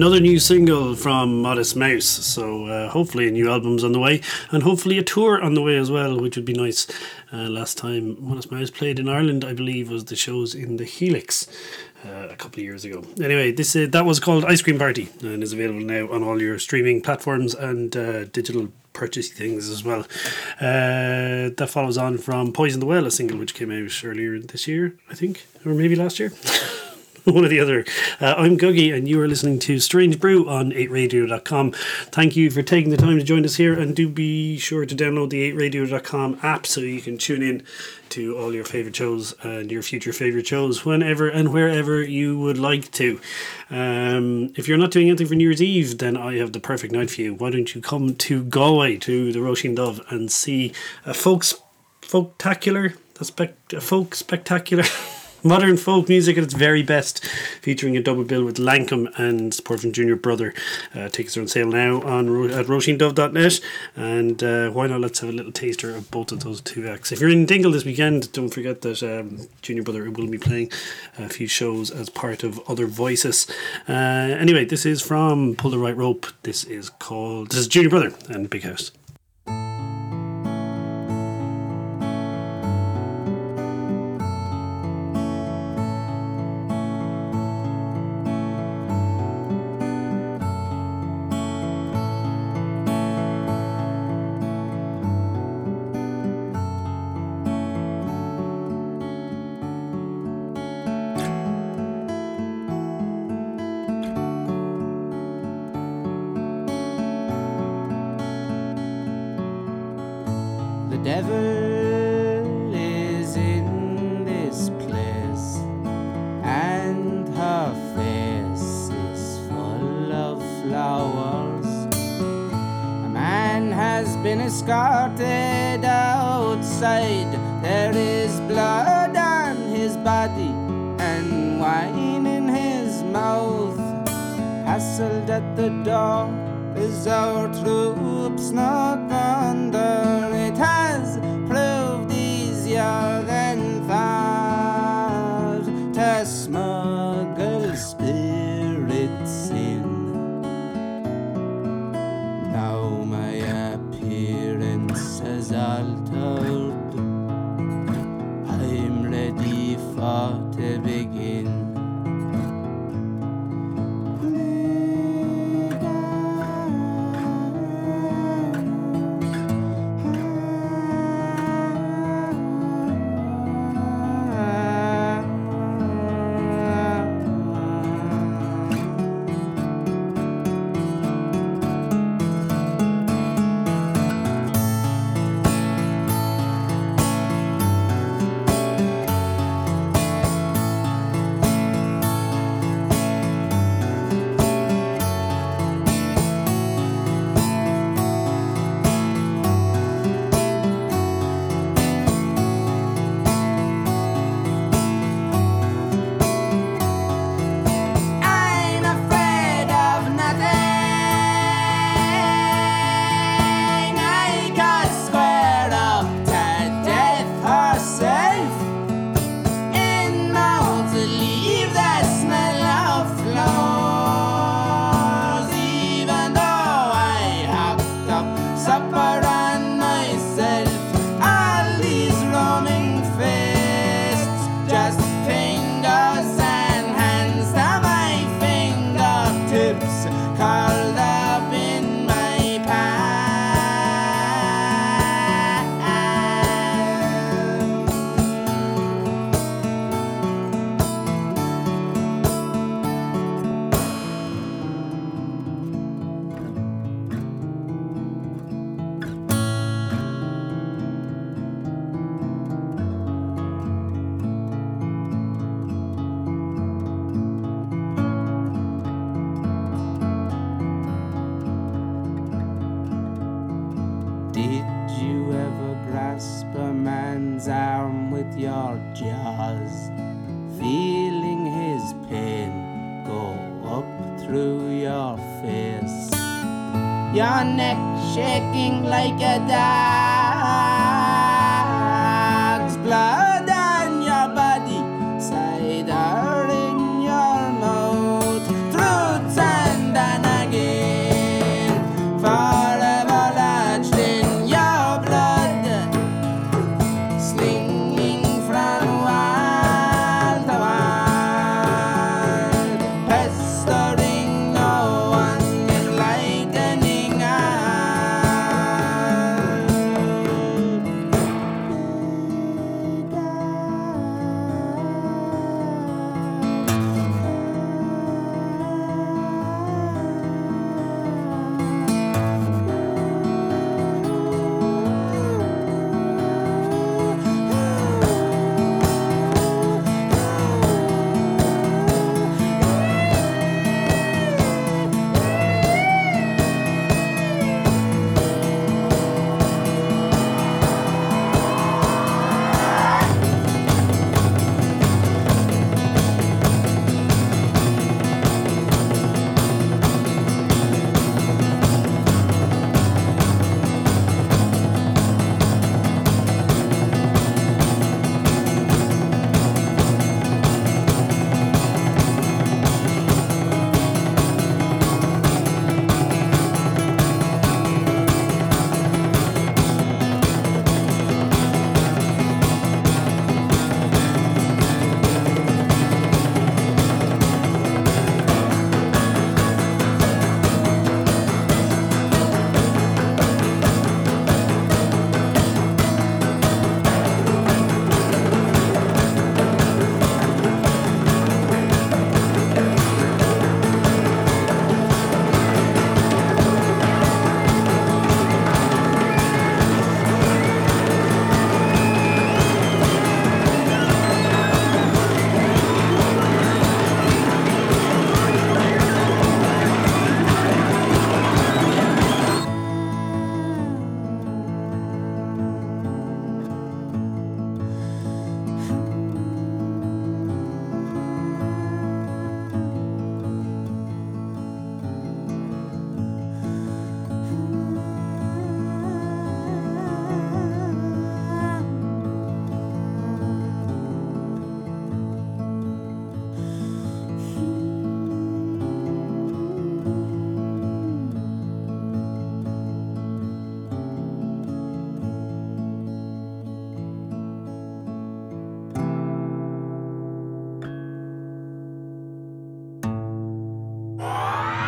Another new single from Modest Mouse. So uh, hopefully a new album's on the way, and hopefully a tour on the way as well, which would be nice. Uh, last time Modest Mouse played in Ireland, I believe, was the shows in the Helix. Uh, a couple of years ago. Anyway, this uh, that was called Ice Cream Party and is available now on all your streaming platforms and uh, digital purchase things as well. Uh, that follows on from Poison the Well, a single which came out earlier this year, I think, or maybe last year. one or the other. Uh, I'm Googie, and you are listening to Strange Brew on 8radio.com. Thank you for taking the time to join us here, and do be sure to download the 8radio.com app so you can tune in to all your favourite shows and your future favourite shows whenever and wherever you would like to. Um, if you're not doing anything for New Year's Eve, then I have the perfect night for you. Why don't you come to Galway to the Roisin Dubh and see a folks folktacular, a, spec- a folk spectacular. modern folk music at its very best, featuring a double bill with Lankum and support from Junior Brother. Uh, tickets are on sale now on at roisindubh.net, and uh, why not let's have a little taster of both of those two acts. If you're in Dingle this weekend, don't forget that um, Junior Brother will be playing a few shows as part of Other Voices. Uh, anyway, this is from Pull the Right Rope. This is called this is Junior Brother and Big House. Cider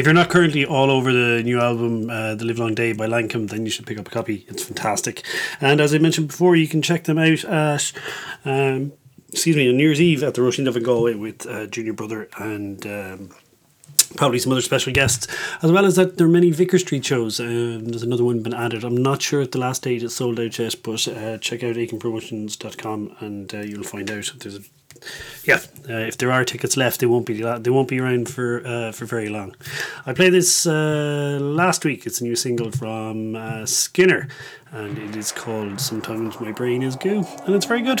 If you're not currently all over the new album, uh, The Livelong Day by Lankum, then you should pick up a copy. It's fantastic. And as I mentioned before, you can check them out at, um, excuse me, on New Year's Eve at the Roisin in Galway with uh, Junior Brother and. Um, probably some other special guests, as well as that there are many Vicar Street shows. Um, there's another one been added. I'm not sure if the last date is sold out yet, but uh, check out aikenpromotions.com and uh, you'll find out. There's a yeah, uh, if there are tickets left, they won't be they won't be around for uh, for very long. I played this uh, last week. It's a new single from uh, Skinner, and it is called "Sometimes My Brain Is Goo," and it's very good.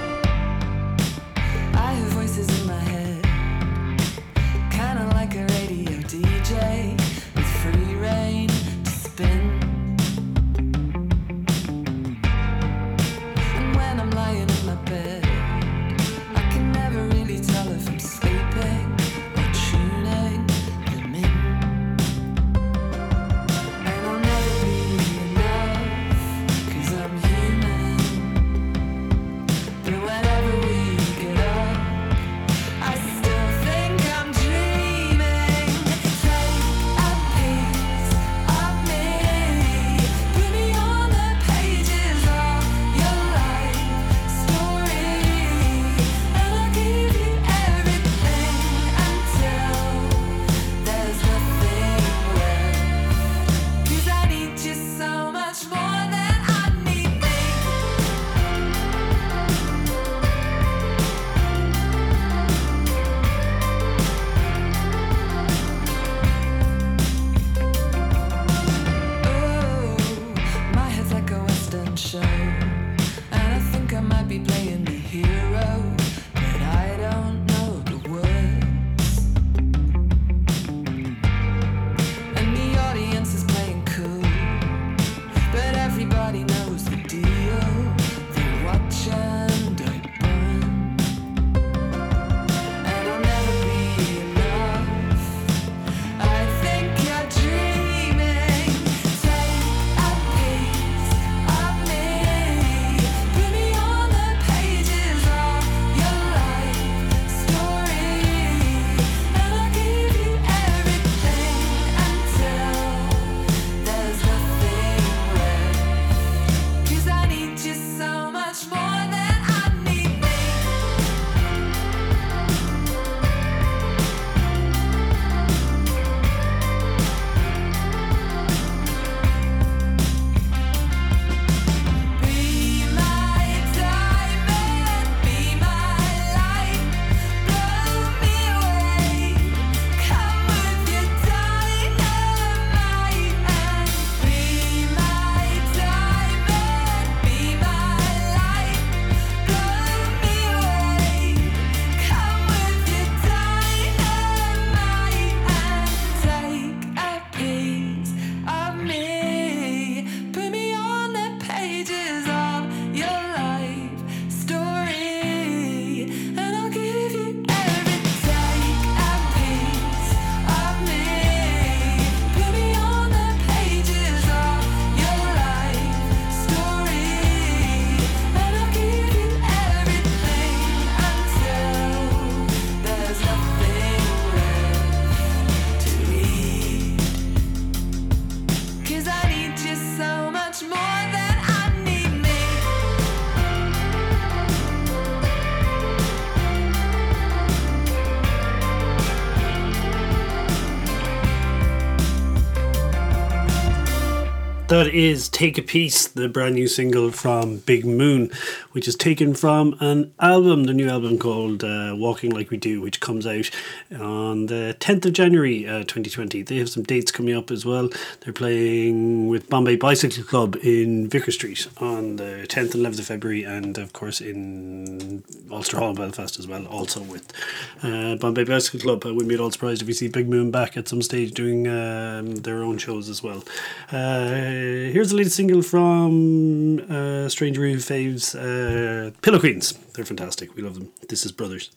That is Take a Piece, the brand new single from Big Moon, which is taken from an album, the new album called uh, Walking Like We Do, which comes out on the 10th of January uh, 2020. They have some dates coming up as well. They're playing with Bombay Bicycle Club in Vicar Street on the 10th and 11th of February, and of course in Ulster Hall in Belfast as well, also with uh, Bombay Bicycle Club. I wouldn't be at all surprised if we see Big Moon back at some stage doing um, their own shows as well. Uh, here's the latest single from uh, Stranger Faves, uh, Pillow Queens. They're fantastic. We love them. This is Brothers.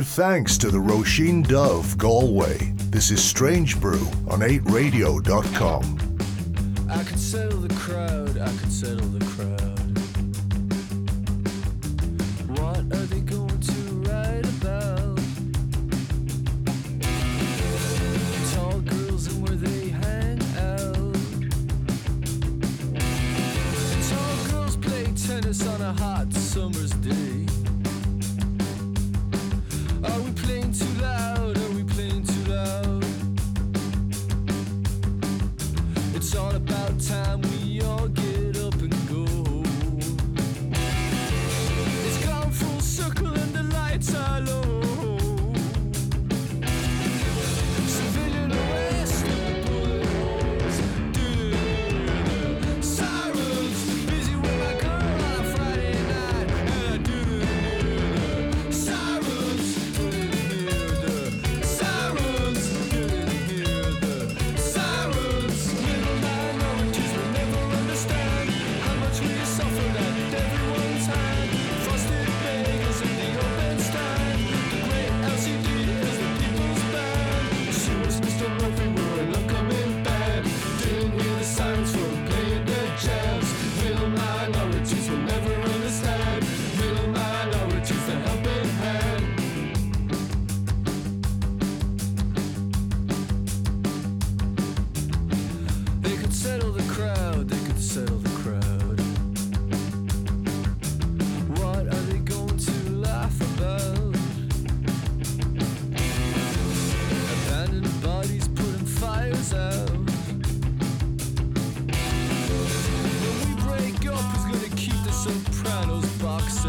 Thanks to the Roisin Dubh Galway. This is Strange Brew on 8radio.com. I could settle the crowd, I could settle the crowd.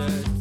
Box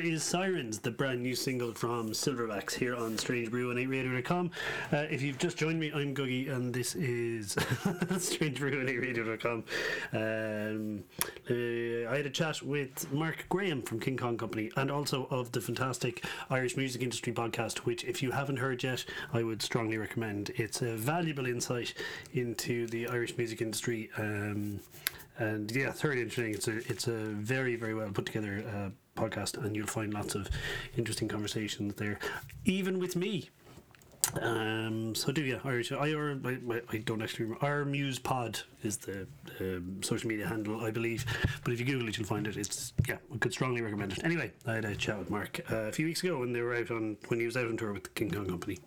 That is Sirens, the brand new single from Silverbacks here on Strange Brew on 8radio.com. Uh, if you've just joined me, I'm Googie and this is Strange Brew on 8radio.com. Um, uh, I had a chat with Mark Graham from King Kong Company and also of the fantastic Irish Music Industry podcast, which, if you haven't heard yet, I would strongly recommend. It's a valuable insight into the Irish music industry. Um, and yeah, thoroughly interesting. It's a it's a very very well put together uh, podcast, and you'll find lots of interesting conversations there, even with me. Um, so do yeah, Irish. I or I, I don't actually remember. Our Muse Pod is the um, social media handle, I believe. But if you Google it, you'll find it. It's yeah, I could strongly recommend it. Anyway, I had a chat with Mark uh, a few weeks ago when they were out on when he was out on tour with the King Kong Company.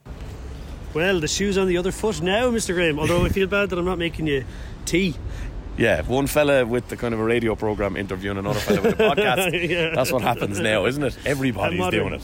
Well, the shoe's on the other foot now, Mr. Graham. Although I feel bad that I'm not making you tea. Yeah, one fella with the kind of a radio program interviewing another fella with a podcast. Yeah. That's what happens now, isn't it? Everybody's doing it.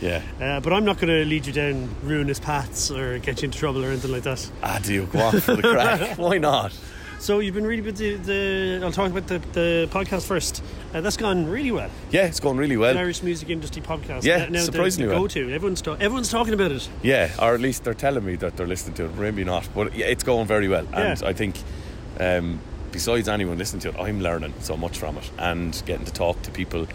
Yeah. Uh, but I'm not going to lead you down ruinous paths or get you into trouble or anything like that. Ah, do you go on for the crack? Why not? So you've been really busy. The I'll talk about the, the podcast first. Uh, that's gone really well. Yeah, it's going really well. The Irish music industry podcast. Yeah, Uh, now the- surprisingly the well. go-to. Everyone's ta- everyone's talking about it. Yeah, or at least they're telling me that they're listening to it. Maybe not, but yeah, it's going very well. And Yeah. I think, um, besides anyone listening to it, I'm learning so much from it and getting to talk to people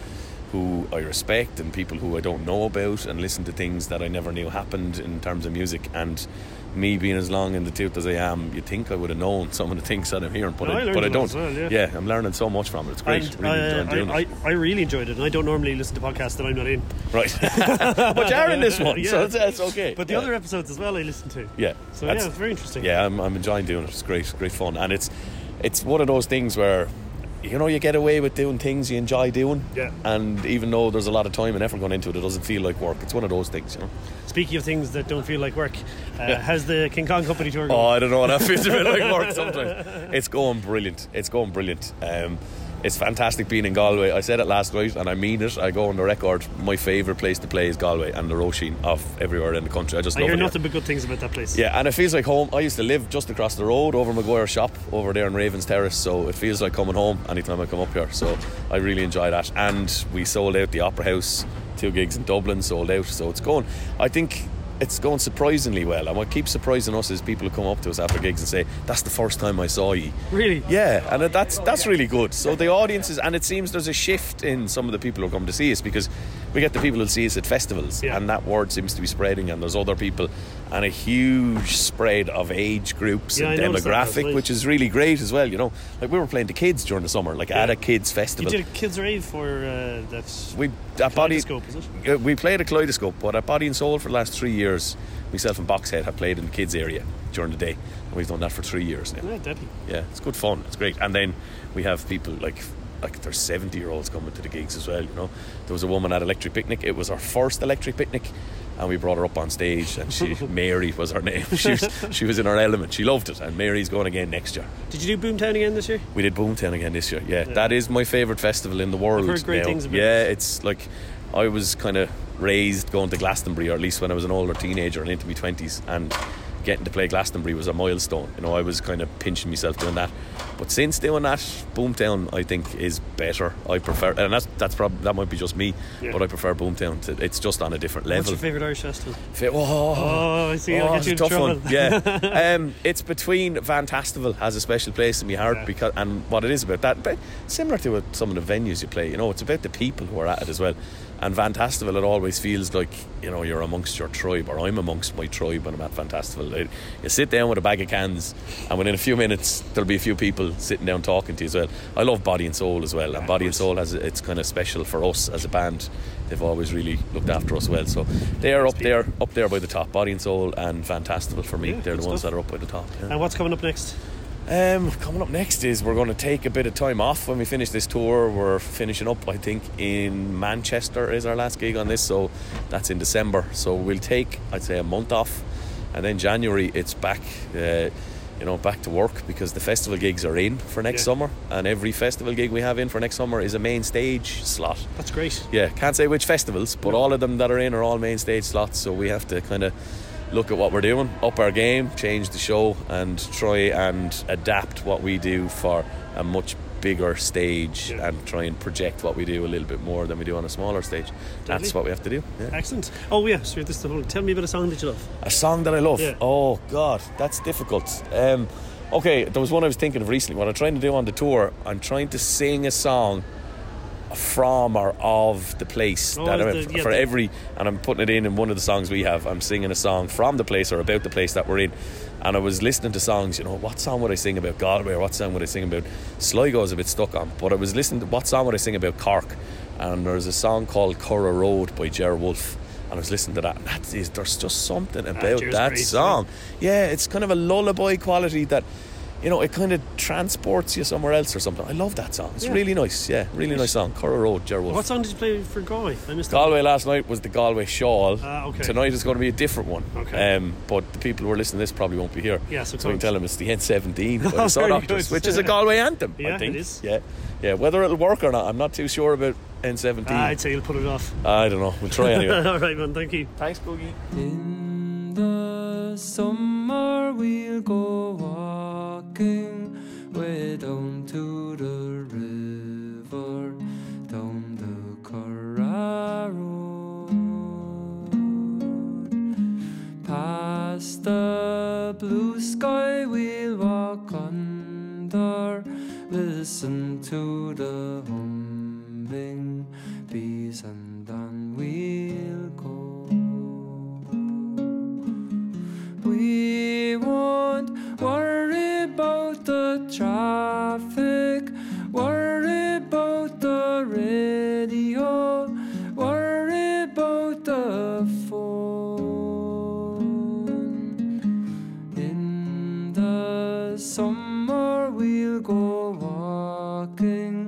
who I respect and people who I don't know about and listen to things that I never knew happened in terms of music. And me being as long in the tooth as I am, you'd think I would have known some of the things that I'm hearing, but No, I I, but I don't. well, yeah. I'm learning so much from it. It's great. And, really uh, I, it. I, I really enjoyed it, and I don't normally listen to podcasts that I'm not in. Right, but you're in this one, Yeah. so it's, it's okay. But the Yeah. other episodes as well, I listen to. Yeah. So yeah, it's very interesting. Yeah, I'm, I'm enjoying doing it. It's great, great fun, and it's it's one of those things where you know you get away with doing things you enjoy doing. Yeah. And even though there's a lot of time and effort going into it, it doesn't feel like work. It's one of those things, you know. Speaking of things that don't feel like work, uh, how's the King Kong Company tour going? Oh. I don't know. That feels a bit like work sometimes. It's going brilliant. It's going brilliant. Um, it's fantastic being in Galway. I said it last night, and I mean it. I go on the record. My favourite place to play is Galway and the Roisin Dubh everywhere in the country. I just I love hear it. here. nothing but good things about that place. Yeah, and it feels like home. I used to live just across the road over Maguire's shop over there in Ravens Terrace, so it feels like coming home anytime I come up here. So I really enjoy that. And we sold out the Opera House, two gigs in Dublin sold out, so it's going. I think it's going surprisingly well. And what keeps surprising us is people who come up to us after gigs and say, "That's the first time I saw you." Really? Yeah, and that's oh, that's really good. So the audiences, and it seems there's a shift in some of the people who come to see us because we get the people who see us at festivals, Yeah. and that word seems to be spreading. And there's other people, and a huge spread of age groups Yeah, and I noticed that last demographic, which is really great as well. You know, like we were playing to kids during the summer, like at a kids festival. You did a kids rave for uh, that we at body it? uh, we played a kaleidoscope, but at Body and Soul for the last three years, myself and Boxhead have played in the kids area during the day, and we've done that for three years now. Yeah, deadly. Yeah, it's good fun. It's great. And then we have people like like there's 70 year olds coming to the gigs as well. You know, there was a woman at Electric Picnic. It was her first Electric Picnic, and we brought her up on stage. And she Mary was her name. She was, she was in her element. She loved it. And Mary's going again next year. Did you do Boomtown again this year? We did Boomtown again this year. Yeah, that is my favourite festival in the world. heard great now. things about Yeah, it. it's like I was kind of raised going to Glastonbury, or at least when I was an older teenager and into my twenties, and getting to play Glastonbury was a milestone. You know, I was kind of pinching myself doing that. But since doing that, Boomtown I think is better. I prefer, and that's that's probably that might be just me, Yeah. but I prefer Boomtown. To, it's just on a different level. What's your favourite Irish festival? Fi- oh, Oh, I see. I'll Oh, get it's you a in tough trouble. one. Yeah, um, it's between Vantastival has a special place in my heart Yeah. because, and what it is about that, but similar to what some of the venues you play. You know, it's about the people who are at it as well. And Vantastival, it always feels like you know you're amongst your tribe, or I'm amongst my tribe when I'm at Vantastival. You sit down with a bag of cans, and within a few minutes there'll be a few people sitting down talking to you as well. I love Body and Soul as well, and Body and Soul has it's kind of special for us as a band. They've always really looked after us well. So they're up there, up there by the top. Body and Soul and Vantastival for me. Yeah, they're the ones stuff. that are up by the top. yeah. And what's coming up next? Um, coming up next is we're going to take a bit of time off when we finish this tour. We're finishing up, I think, in Manchester is our last gig on this, so that's in December. So we'll take, I'd say, a month off, and then January it's back. Uh, you know, back to work because the festival gigs are in for next Yeah. summer, and every festival gig we have in for next summer is a main stage slot. That's great. Yeah, can't say which festivals, but all of them that are in are all main stage slots. So we have to kind of look at what we're doing, up our game, change the show, and try and adapt what we do for a much bigger stage Yeah. and try and project what we do a little bit more than we do on a smaller stage. That's what we have to do. Yeah. Excellent. Oh yeah, so this is the whole. Tell me about a song that you love. A song that I love. Yeah. Oh God, that's difficult. Um, okay, there was one I was thinking of recently. What I'm trying to do on the tour, I'm trying to sing a song from or of the place Oh, that I'm the- in. yeah, for the- every, and I'm putting it in in one of the songs we have. I'm singing a song from the place or about the place that we're in. And I was listening to songs. You know, what song would I sing about Galway or what song would I sing about Sligo? is a bit stuck on, but I was listening to what song would I sing about Cork? And there's a song called Curra Road by Ger Wolfe. And I was listening to that, and that is there's just something ah, about Ger's that great, song. Yeah, it's kind of a lullaby quality that you know, it kind of transports you somewhere else or something. I love that song. It's Yeah. really nice. Yeah, really nice song. Curra Road, Ger Wolfe. What song did you play for Galway? I missed that. Galway last night was the Galway Shawl. Ah, okay. Tonight is going to be a different one. Okay. Um, but the people who are listening to this probably won't be here. Yes, of so we can course. tell them it's the N17 by Oh, the Saw very Doctors, which is a Galway anthem. Yeah, I think. it is. Yeah, yeah. Whether it'll work or not, I'm not too sure about N17. Ah, I'd say you'll put it off. I don't know. We'll try anyway. All right, man. Thank you. Thanks, Boogie. Summer we'll go walking way down to the river, down the Curragh Road. Past the blue sky we'll walk under, listen to the humming bees and then we'll We won't worry about the traffic, worry about the radio, worry about the phone. In the summer, we'll go walking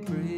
hardly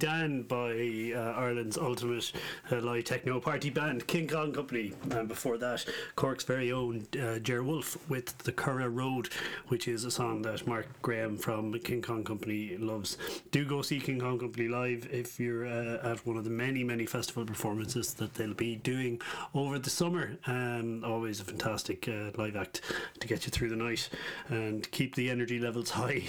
Dan by uh, Ireland's ultimate uh, live techno party band, King Kong Company. And before that, Cork's very own uh, Ger Wolfe with The Curra Road, which is a song that Mark Graham from King Kong Company loves. Do go see King Kong Company live if you're uh, at one of the many, many festival performances that they'll be doing over the summer. Um, always a fantastic uh, live act to get you through the night and keep the energy levels high.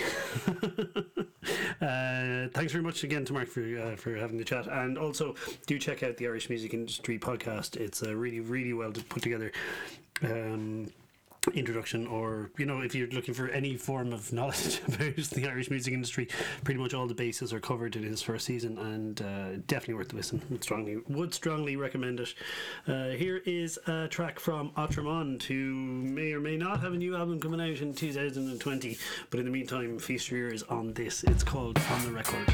uh, thanks very much again to Mark for uh, for having the chat, and also do check out the Irish Music Industry podcast. It's a really really well put together. Um, introduction or you know if you're looking for any form of knowledge about the Irish music industry pretty much all the bases are covered. In his first season and uh, definitely worth the listen. Would strongly would strongly recommend it. Uh, here is a track from Otramond who may or may not have a new album coming out in 2020 but in the meantime feast your ears on this. It's called On the Record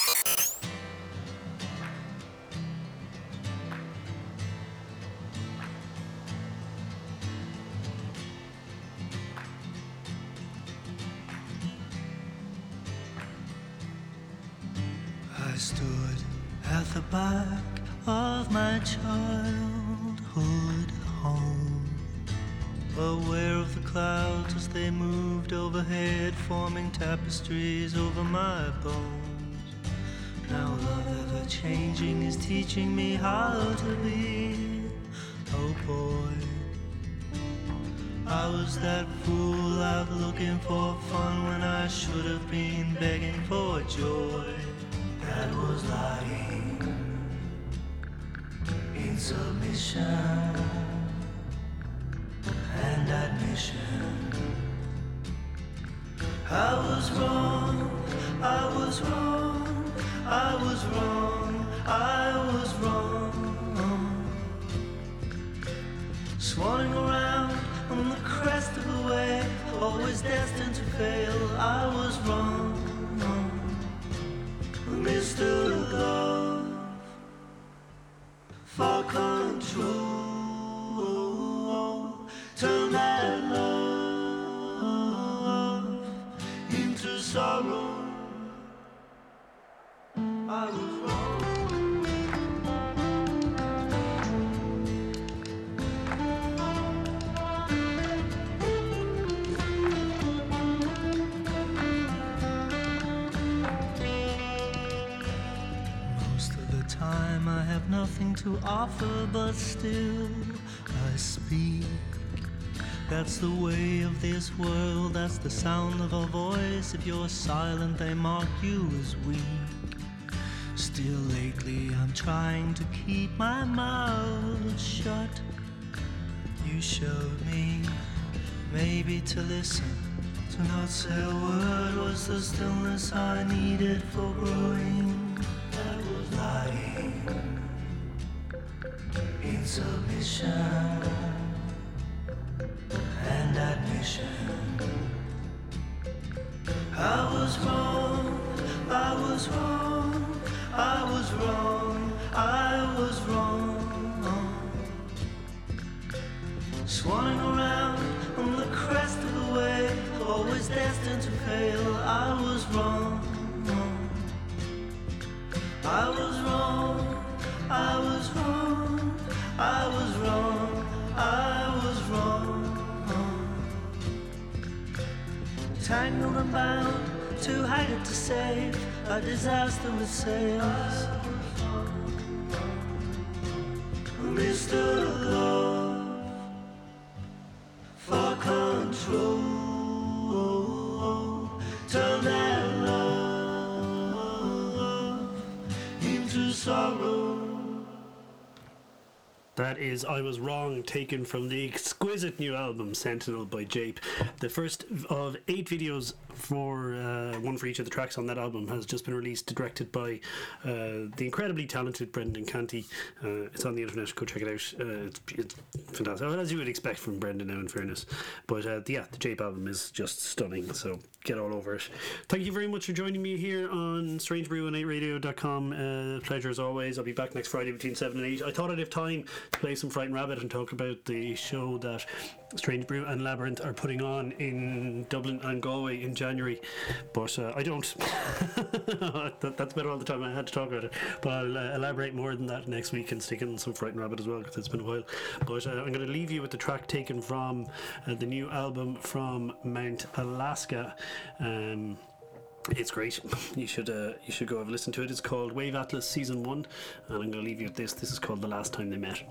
That fool out looking for fun when I should have been begging for joy. That was lying in submission and admission. I was wrong, I was wrong, I was wrong, I was wrong. I was wrong, nothing to offer, but still I speak. That's the way of this world, that's the sound of a voice. If you're silent, they mark you as weak. Still, lately, I'm trying to keep my mouth shut. You showed me maybe to listen, to not say a word was the stillness I needed for growing. Submission is I Was Wrong, taken from the exquisite new album Sentinel by Jape. The first of eight videos for uh, one for each of the tracks on that album has just been released, directed by uh, the incredibly talented Brendan Canty. Uh, it's on the internet, go check it out. Uh, it's, it's fantastic, as you would expect from Brendan now, in fairness. But uh, yeah, the Jape album is just stunning, so get all over it. Thank you very much for joining me here on Strange Brew and 8radio.com. Uh, pleasure as always. I'll be back next Friday between 7 and 8. I thought I'd have time to play some Frightened Rabbit and talk about the show that Strange Brew and Labyrinth are putting on in Dublin and Galway in January, but uh, I don't. that, that's about all the time I had to talk about it. But I'll uh, elaborate more than that next week and stick in some Frightened Rabbit as well because it's been a while. But uh, I'm going to leave you with the track taken from uh, the new album from Mount Alaska. Um, it's great. You should uh, you should go have a listen to it. It's called Wave Atlas Season One, and I'm going to leave you with this. This is called The Last Time They Met.